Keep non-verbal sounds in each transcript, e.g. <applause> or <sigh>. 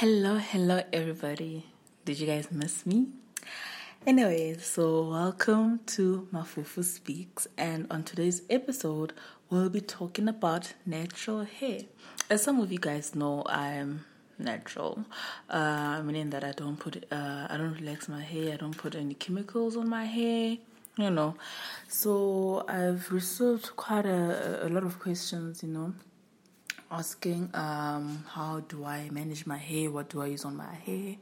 Hello, hello, everybody. Did you guys miss me? Anyway, so welcome to Mafufu Speaks, and on today's episode, we'll be talking about natural hair. As some of you guys know, I'm natural, uh, meaning that I don't put, uh, I don't relax my hair, I don't put any chemicals on my hair, you know. So I've received quite a, a lot of questions, you know asking um, how do I manage my hair, what do I use on my hair,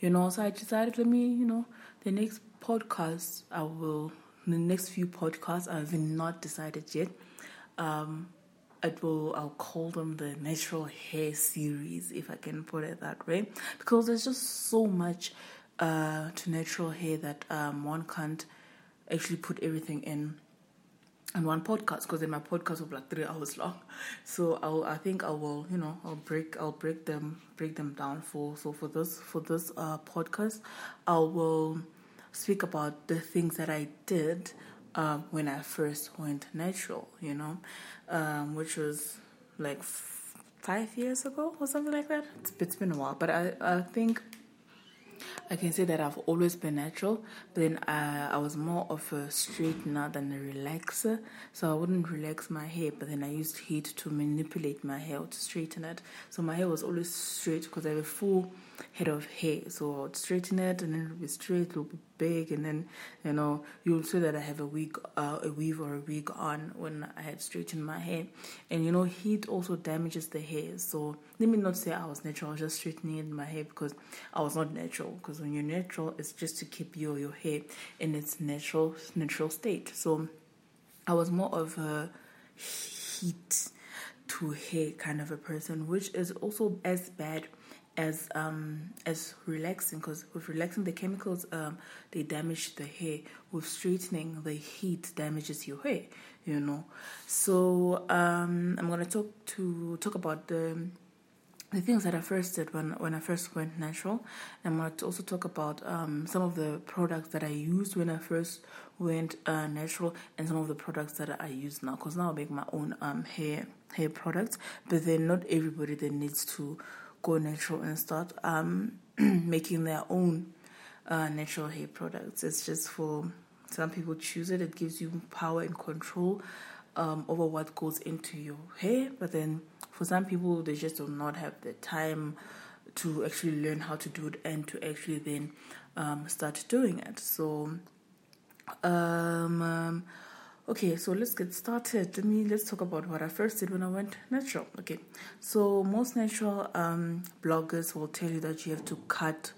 you know. So I decided, let me, you know, the next podcast I will, the next few podcasts I've not decided yet. Um, it will I'll call them the natural hair series if I can put it that way because there's just so much uh, to natural hair that um, one can't actually put everything in and one podcast because then my podcast will be like three hours long. So I'll I think I will you know I'll break I'll break them break them down for so for this for this uh, podcast I will speak about the things that I did uh, when I first went natural. You know, um, which was like f- five years ago or something like that. It's, it's been a while, but I I think I can say that I've always been natural, but then I, I was more of a straightener than a relaxer. So I wouldn't relax my hair, but then I used heat to manipulate my hair to straighten it. So my hair was always straight because I have a full head of hair. So I would straighten it and then it would be straight, it would be big, and then you know you'll see that I have a wig, uh, a weave or a wig on when I had straightened my hair. And you know heat also damages the hair. So let me not say I was natural, I was just straightening my hair because I was not natural. Because when you're natural, it's just to keep your your hair in its natural natural state. So I was more of a heat to hair kind of a person, which is also as bad as um as relaxing because with relaxing the chemicals um they damage the hair with straightening the heat damages your hair you know so um i'm gonna talk to talk about the the things that I first did when when I first went natural. I'm going to also talk about um, some of the products that I used when I first went uh, natural, and some of the products that I use now. Because now I make my own um, hair hair products, but then not everybody that needs to go natural and start um, <clears throat> making their own uh, natural hair products. It's just for some people choose it. It gives you power and control um, over what goes into your hair. But then for some people, they just do not have the time to actually learn how to do it and to actually then um, start doing it. So, um, Okay, so let's get started. Let me let's talk about what I first did when I went natural. Okay, so most natural um, bloggers will tell you that you have to cut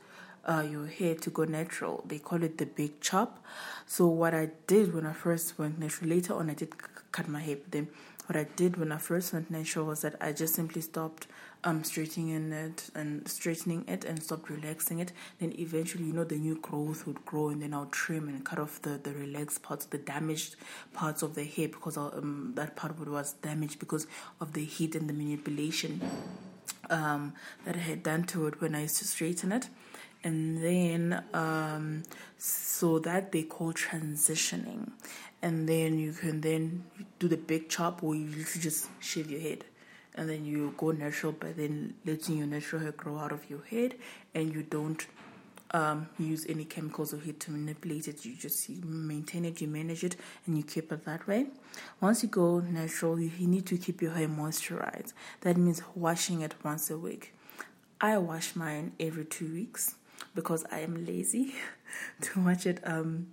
uh, your hair to go natural. They call it the big chop. So what I did when I first went natural, later on I did cut my hair. But then what I did when I first went natural was that I just simply stopped um straightening it and straightening it and stopped relaxing it. Then eventually, you know, the new growth would grow, and then I'll trim and cut off the the relaxed parts, the damaged parts of the hair because um, that part was damaged because of the heat and the manipulation um, that I had done to it when I used to straighten it. And then, um, so that they call transitioning. And then you can then do the big chop or you just shave your head and then you go natural by then letting your natural hair grow out of your head and you don't um, use any chemicals or heat to manipulate it. You just maintain it, you manage it, and you keep it that way. Once you go natural, you, you need to keep your hair moisturized. That means washing it once a week. I wash mine every two weeks because I am lazy <laughs> to wash it um,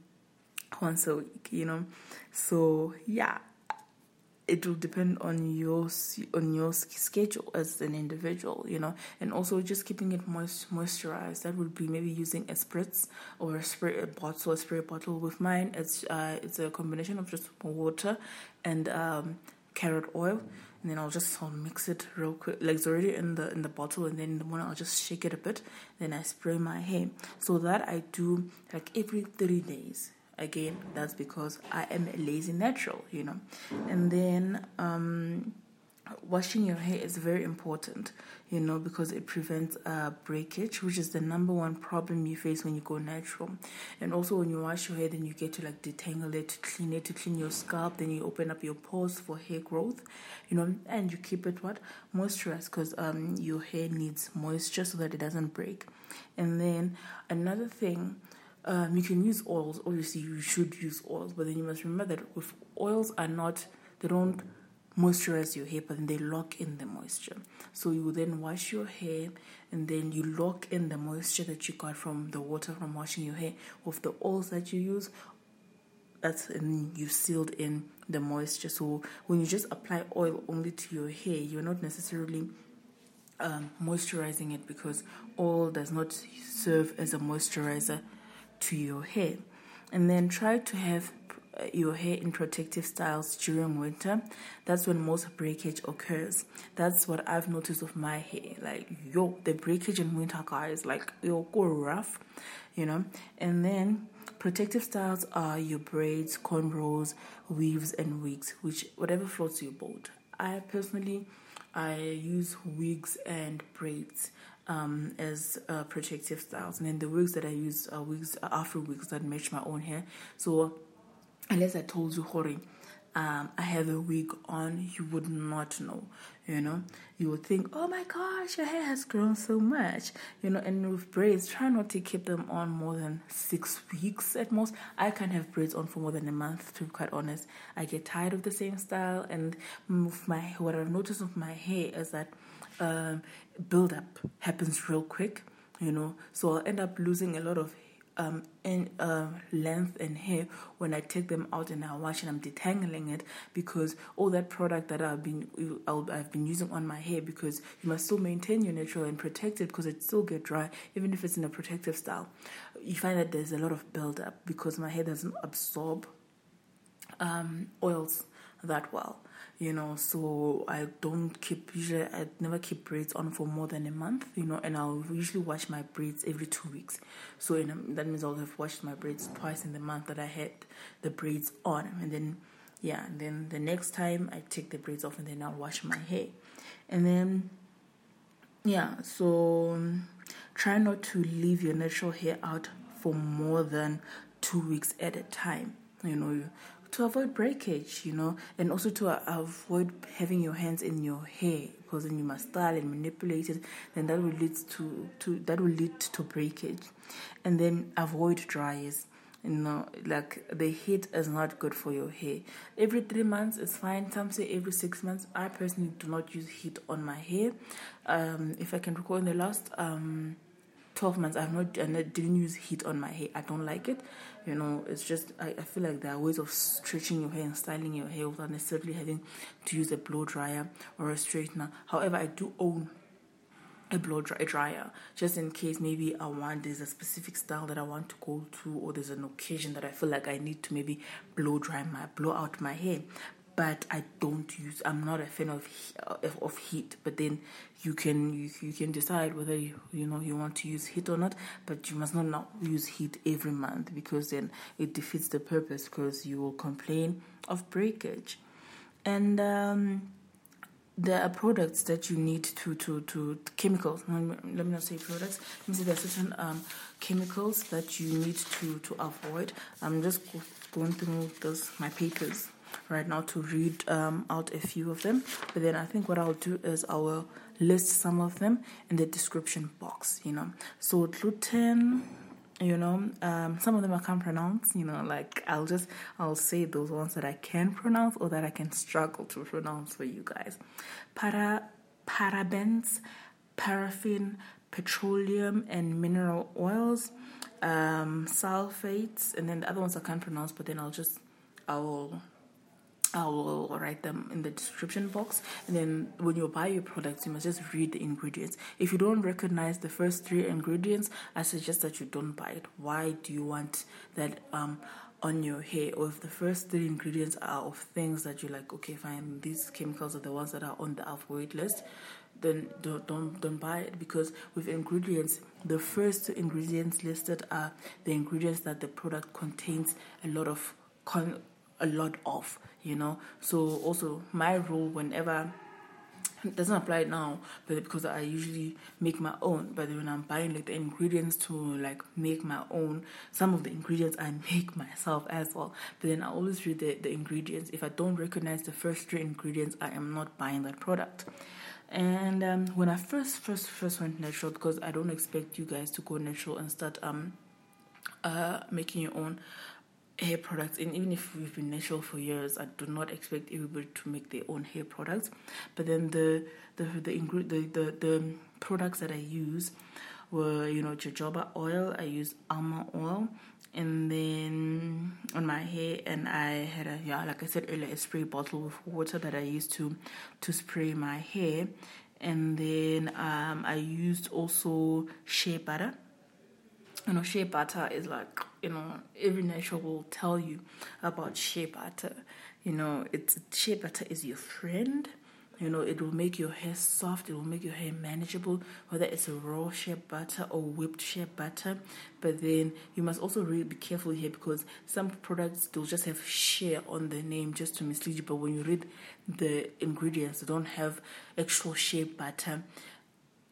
once a week, you know. So yeah, it will depend on your on your schedule as an individual, you know, and also just keeping it moist moisturized. That would be maybe using a spritz or a spray bottle, a spray bottle. With mine, it's uh, it's a combination of just water and um, carrot oil, and then I'll just I'll mix it real quick. Like it's already in the in the bottle, and then in the morning I'll just shake it a bit. Then I spray my hair. So that I do like every three days again that's because i am a lazy natural you know and then um washing your hair is very important, you know, because it prevents uh, breakage, which is the number one problem you face when you go natural. And also, when you wash your hair, then you get to like detangle it, to clean it, to clean your scalp. Then you open up your pores for hair growth, you know, and you keep it what moisturized because um your hair needs moisture so that it doesn't break. And then another thing. Um, you can use oils. Obviously, you should use oils, but then you must remember that with oils are not they don't moisturize your hair, but then they lock in the moisture. So you then wash your hair and then you lock in the moisture that you got from the water from washing your hair with the oils that you use. That's and you sealed in the moisture. So when you just apply oil only to your hair, you're not necessarily um, moisturizing it because oil does not serve as a moisturizer to your hair. And then try to have uh, your hair in protective styles during winter, that's when most breakage occurs. That's what I've noticed with my hair. Like, yo, the breakage in winter, guys, like, yo, go rough, you know. And then protective styles are your braids, cornrows, weaves, and wigs, which whatever floats your boat. I personally, I use wigs and braids um, as uh, protective styles, and then the wigs that I use are wigs, are Afro wigs that match my own hair. So unless I told you, Hori, um, I have a wig on, you would not know. You know, you would think, oh my gosh, your hair has grown so much. You know, and with braids, try not to keep them on more than six weeks at most. I can't have braids on for more than a month, to be quite honest. I get tired of the same style, and with my what I've noticed with my hair is that um, build up happens real quick. You know, so I'll end up losing a lot of um, in uh, length and hair when I take them out and I wash and I'm detangling it because all that product that I've been i have been using on my hair because you must still maintain your natural and protect it because it still get dry even if it's in a protective style. You find that there's a lot of buildup because my hair doesn't absorb um, oils that well you know so i don't keep usually i never keep braids on for more than a month you know and i'll usually wash my braids every two weeks. So a, that means i'll have washed my braids twice in the month that i had the braids on. And then yeah and then the next time i take the braids off and then i'll wash my hair. And then yeah so um, try not to leave your natural hair out for more than two weeks at a time. You know to avoid breakage, you know, and also to avoid having your hands in your hair because then you must style and manipulate it. Then that will lead to, to that will lead to breakage, and then avoid dryers. You know, like the heat is not good for your hair. Every three months is fine. Some say every six months. I personally do not use heat on my hair. Um, if I can recall, in the last um 12 months I've not I didn't use heat on my hair. I don't like it. You know, it's just I, I feel like there are ways of stretching your hair and styling your hair without necessarily having to use a blow dryer or a straightener. However, I do own a blow dry, dryer just in case maybe I want there's a specific style that I want to go to or there's an occasion that I feel like I need to maybe blow dry my blow out my hair but I don't use. I'm not a fan of of heat. But then you can you, you can decide whether you you know you want to use heat or not. But you must not, not use heat every month because then it defeats the purpose. Because you will complain of breakage, and um, there are products that you need to to to chemicals. Let me not say products. Let me say there are certain um, chemicals that you need to to avoid. I'm just going through those my papers right now to read um, out a few of them. But then I think what I'll do is I will list some of them in the description box, you know. So gluten, you know, um, some of them I can't pronounce, you know, like I'll just, I'll say those ones that I can pronounce or that I can struggle to pronounce for you guys. Para, parabens, paraffin, petroleum and mineral oils, um, sulfates, and then the other ones I can't pronounce, but then I'll just, I'll I will write them in the description box. And then when you buy your products, you must just read the ingredients. If you don't recognize the first three ingredients, I suggest that you don't buy it. Why do you want that um, on your hair? Or if the first three ingredients are of things that you're like, okay, fine, these chemicals are the ones that are on the avoid list, then don't, don't don't buy it because with ingredients, the first ingredients listed are the ingredients that the product contains a lot of con- a lot of you know so also my rule whenever it doesn't apply now, but because I usually make my own. But when I'm buying like the ingredients to like make my own, some of the ingredients I make <laughs> myself as well. But then I always read the, the ingredients. If I don't recognize the first three ingredients, I am not buying that product. And um, when I first first first went natural, because I don't expect you guys to go natural and start um uh making your own hair products and even if we've been natural for years i do not expect everybody to make their own hair products. But then the the the the, the, the products that i use were you know jojoba oil i use almond oil and then on my hair and i had a yeah like i said earlier a spray bottle with water that i used to to spray my hair. And then um, i used also shea butter you know, shea butter is like, you know, every natural will tell you about shea butter. You know, it's shea butter is your friend. You know, it will make your hair soft, it will make your hair manageable, whether it's a raw shea butter or whipped shea butter. But then you must also really be careful here because some products they'll just have shea on the name just to mislead you. But when you read the ingredients, they don't have actual shea butter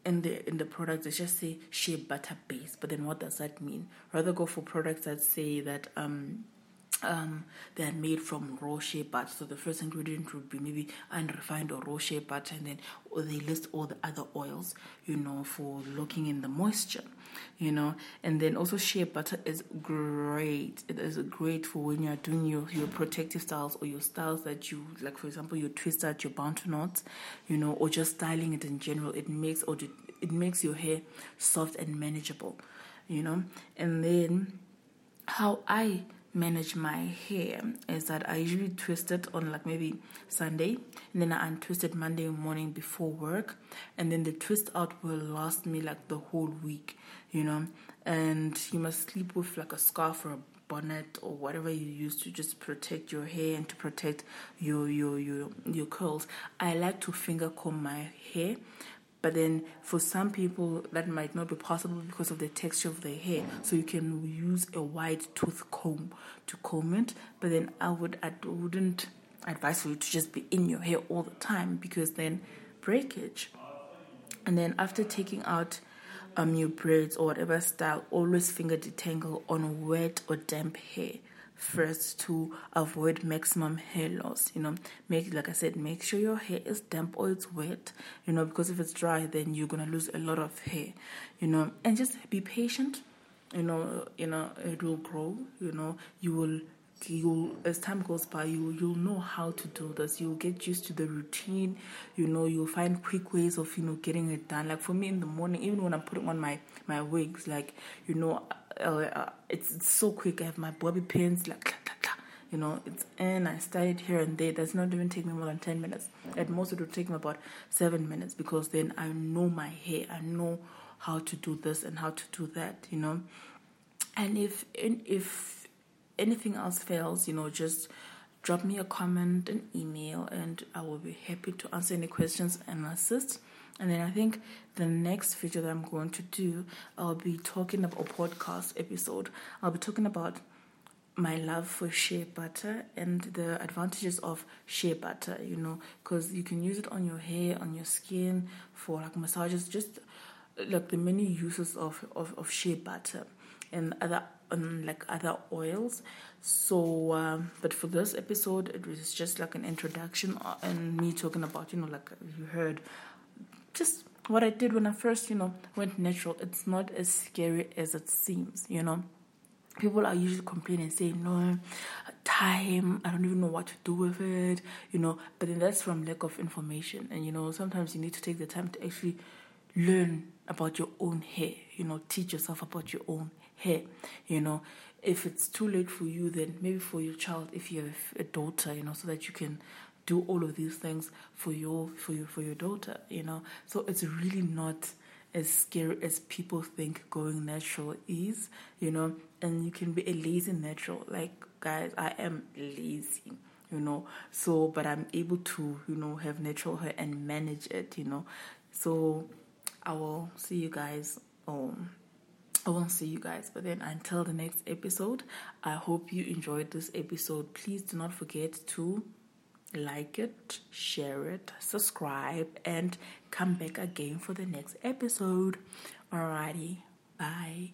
in the in the product they just say shea butter base. But then what does that mean? Rather go for products that say that um um, they are made from raw shea butter. So the first ingredient would be maybe unrefined or raw shea butter, and then they list all the other oils, you know, for locking in the moisture, you know. And then also shea butter is great. It is great for when you are doing your your protective styles or your styles that you like. For example, your twist out your bantu knots, you know, or just styling it in general. It makes or it makes your hair soft and manageable, you know. And then how I manage my hair is that I usually twist it on like maybe Sunday and then I untwist it Monday morning before work and then the twist out will last me like the whole week, you know. And you must sleep with like a scarf or a bonnet or whatever you use to just protect your hair and to protect your your your your curls. I like to finger comb my hair but then for some people, that might not be possible because of the texture of their hair. So you can use a wide tooth comb to comb it. But then I would I wouldn't advise for you to just be in your hair all the time because then breakage. And then after taking out um your braids or whatever style, always finger detangle on wet or damp hair first to avoid maximum hair loss. You know, make like I said, make sure your hair is damp or it's wet. You know, because if it's dry, then you're gonna lose a lot of hair. You know, and just be patient. You know, you know it will grow. You know, you will you as time goes by you you'll know how to do this you'll get used to the routine you know you'll find quick ways of you know getting it done like for me in the morning even when i'm putting on my my wigs like you know uh, it's, it's, so quick. I have my bobby pins, like, you know, it's and I started here and there. It does not even take me more than 10 minutes. At most, it would take me about seven minutes because then I know my hair. I know how to do this and how to do that, you know. And if if anything else fails, you know, just drop me a comment, an email, and I will be happy to answer any questions and assist. And then I think the next video that I'm going to do, I'll be talking about a podcast episode. I'll be talking about my love for shea butter and the advantages of shea butter, you know, because you can use it on your hair, on your skin, for like massages, just like the many uses of, of, of shea butter and other like other oils. So, um, but for this episode, it was just like an introduction uh, and me talking about, you know, like you heard just what I did when I first, you know, went natural. It's not as scary as it seems, you know. People are usually complaining saying, no, time, I don't even know what to do with it, you know. But then that's from lack of information. And, you know, sometimes you need to take the time to actually learn about your own hair, you know, teach yourself about your own hair, you know. If it's too late for you, then maybe for your child, if you have a daughter, you know, so that you can do all of these things for your for your for your daughter you know? So it's really not as scary as people think going natural is you know? And you can be a lazy natural. Like guys i am lazy you know? So but i'm able to you know have natural hair and manage it you know? So i will see you guys um I won't see you guys, but then until the next episode, I hope you enjoyed this episode. Please do not forget to like it, share it, subscribe, and come back again for the next episode. Alrighty, bye.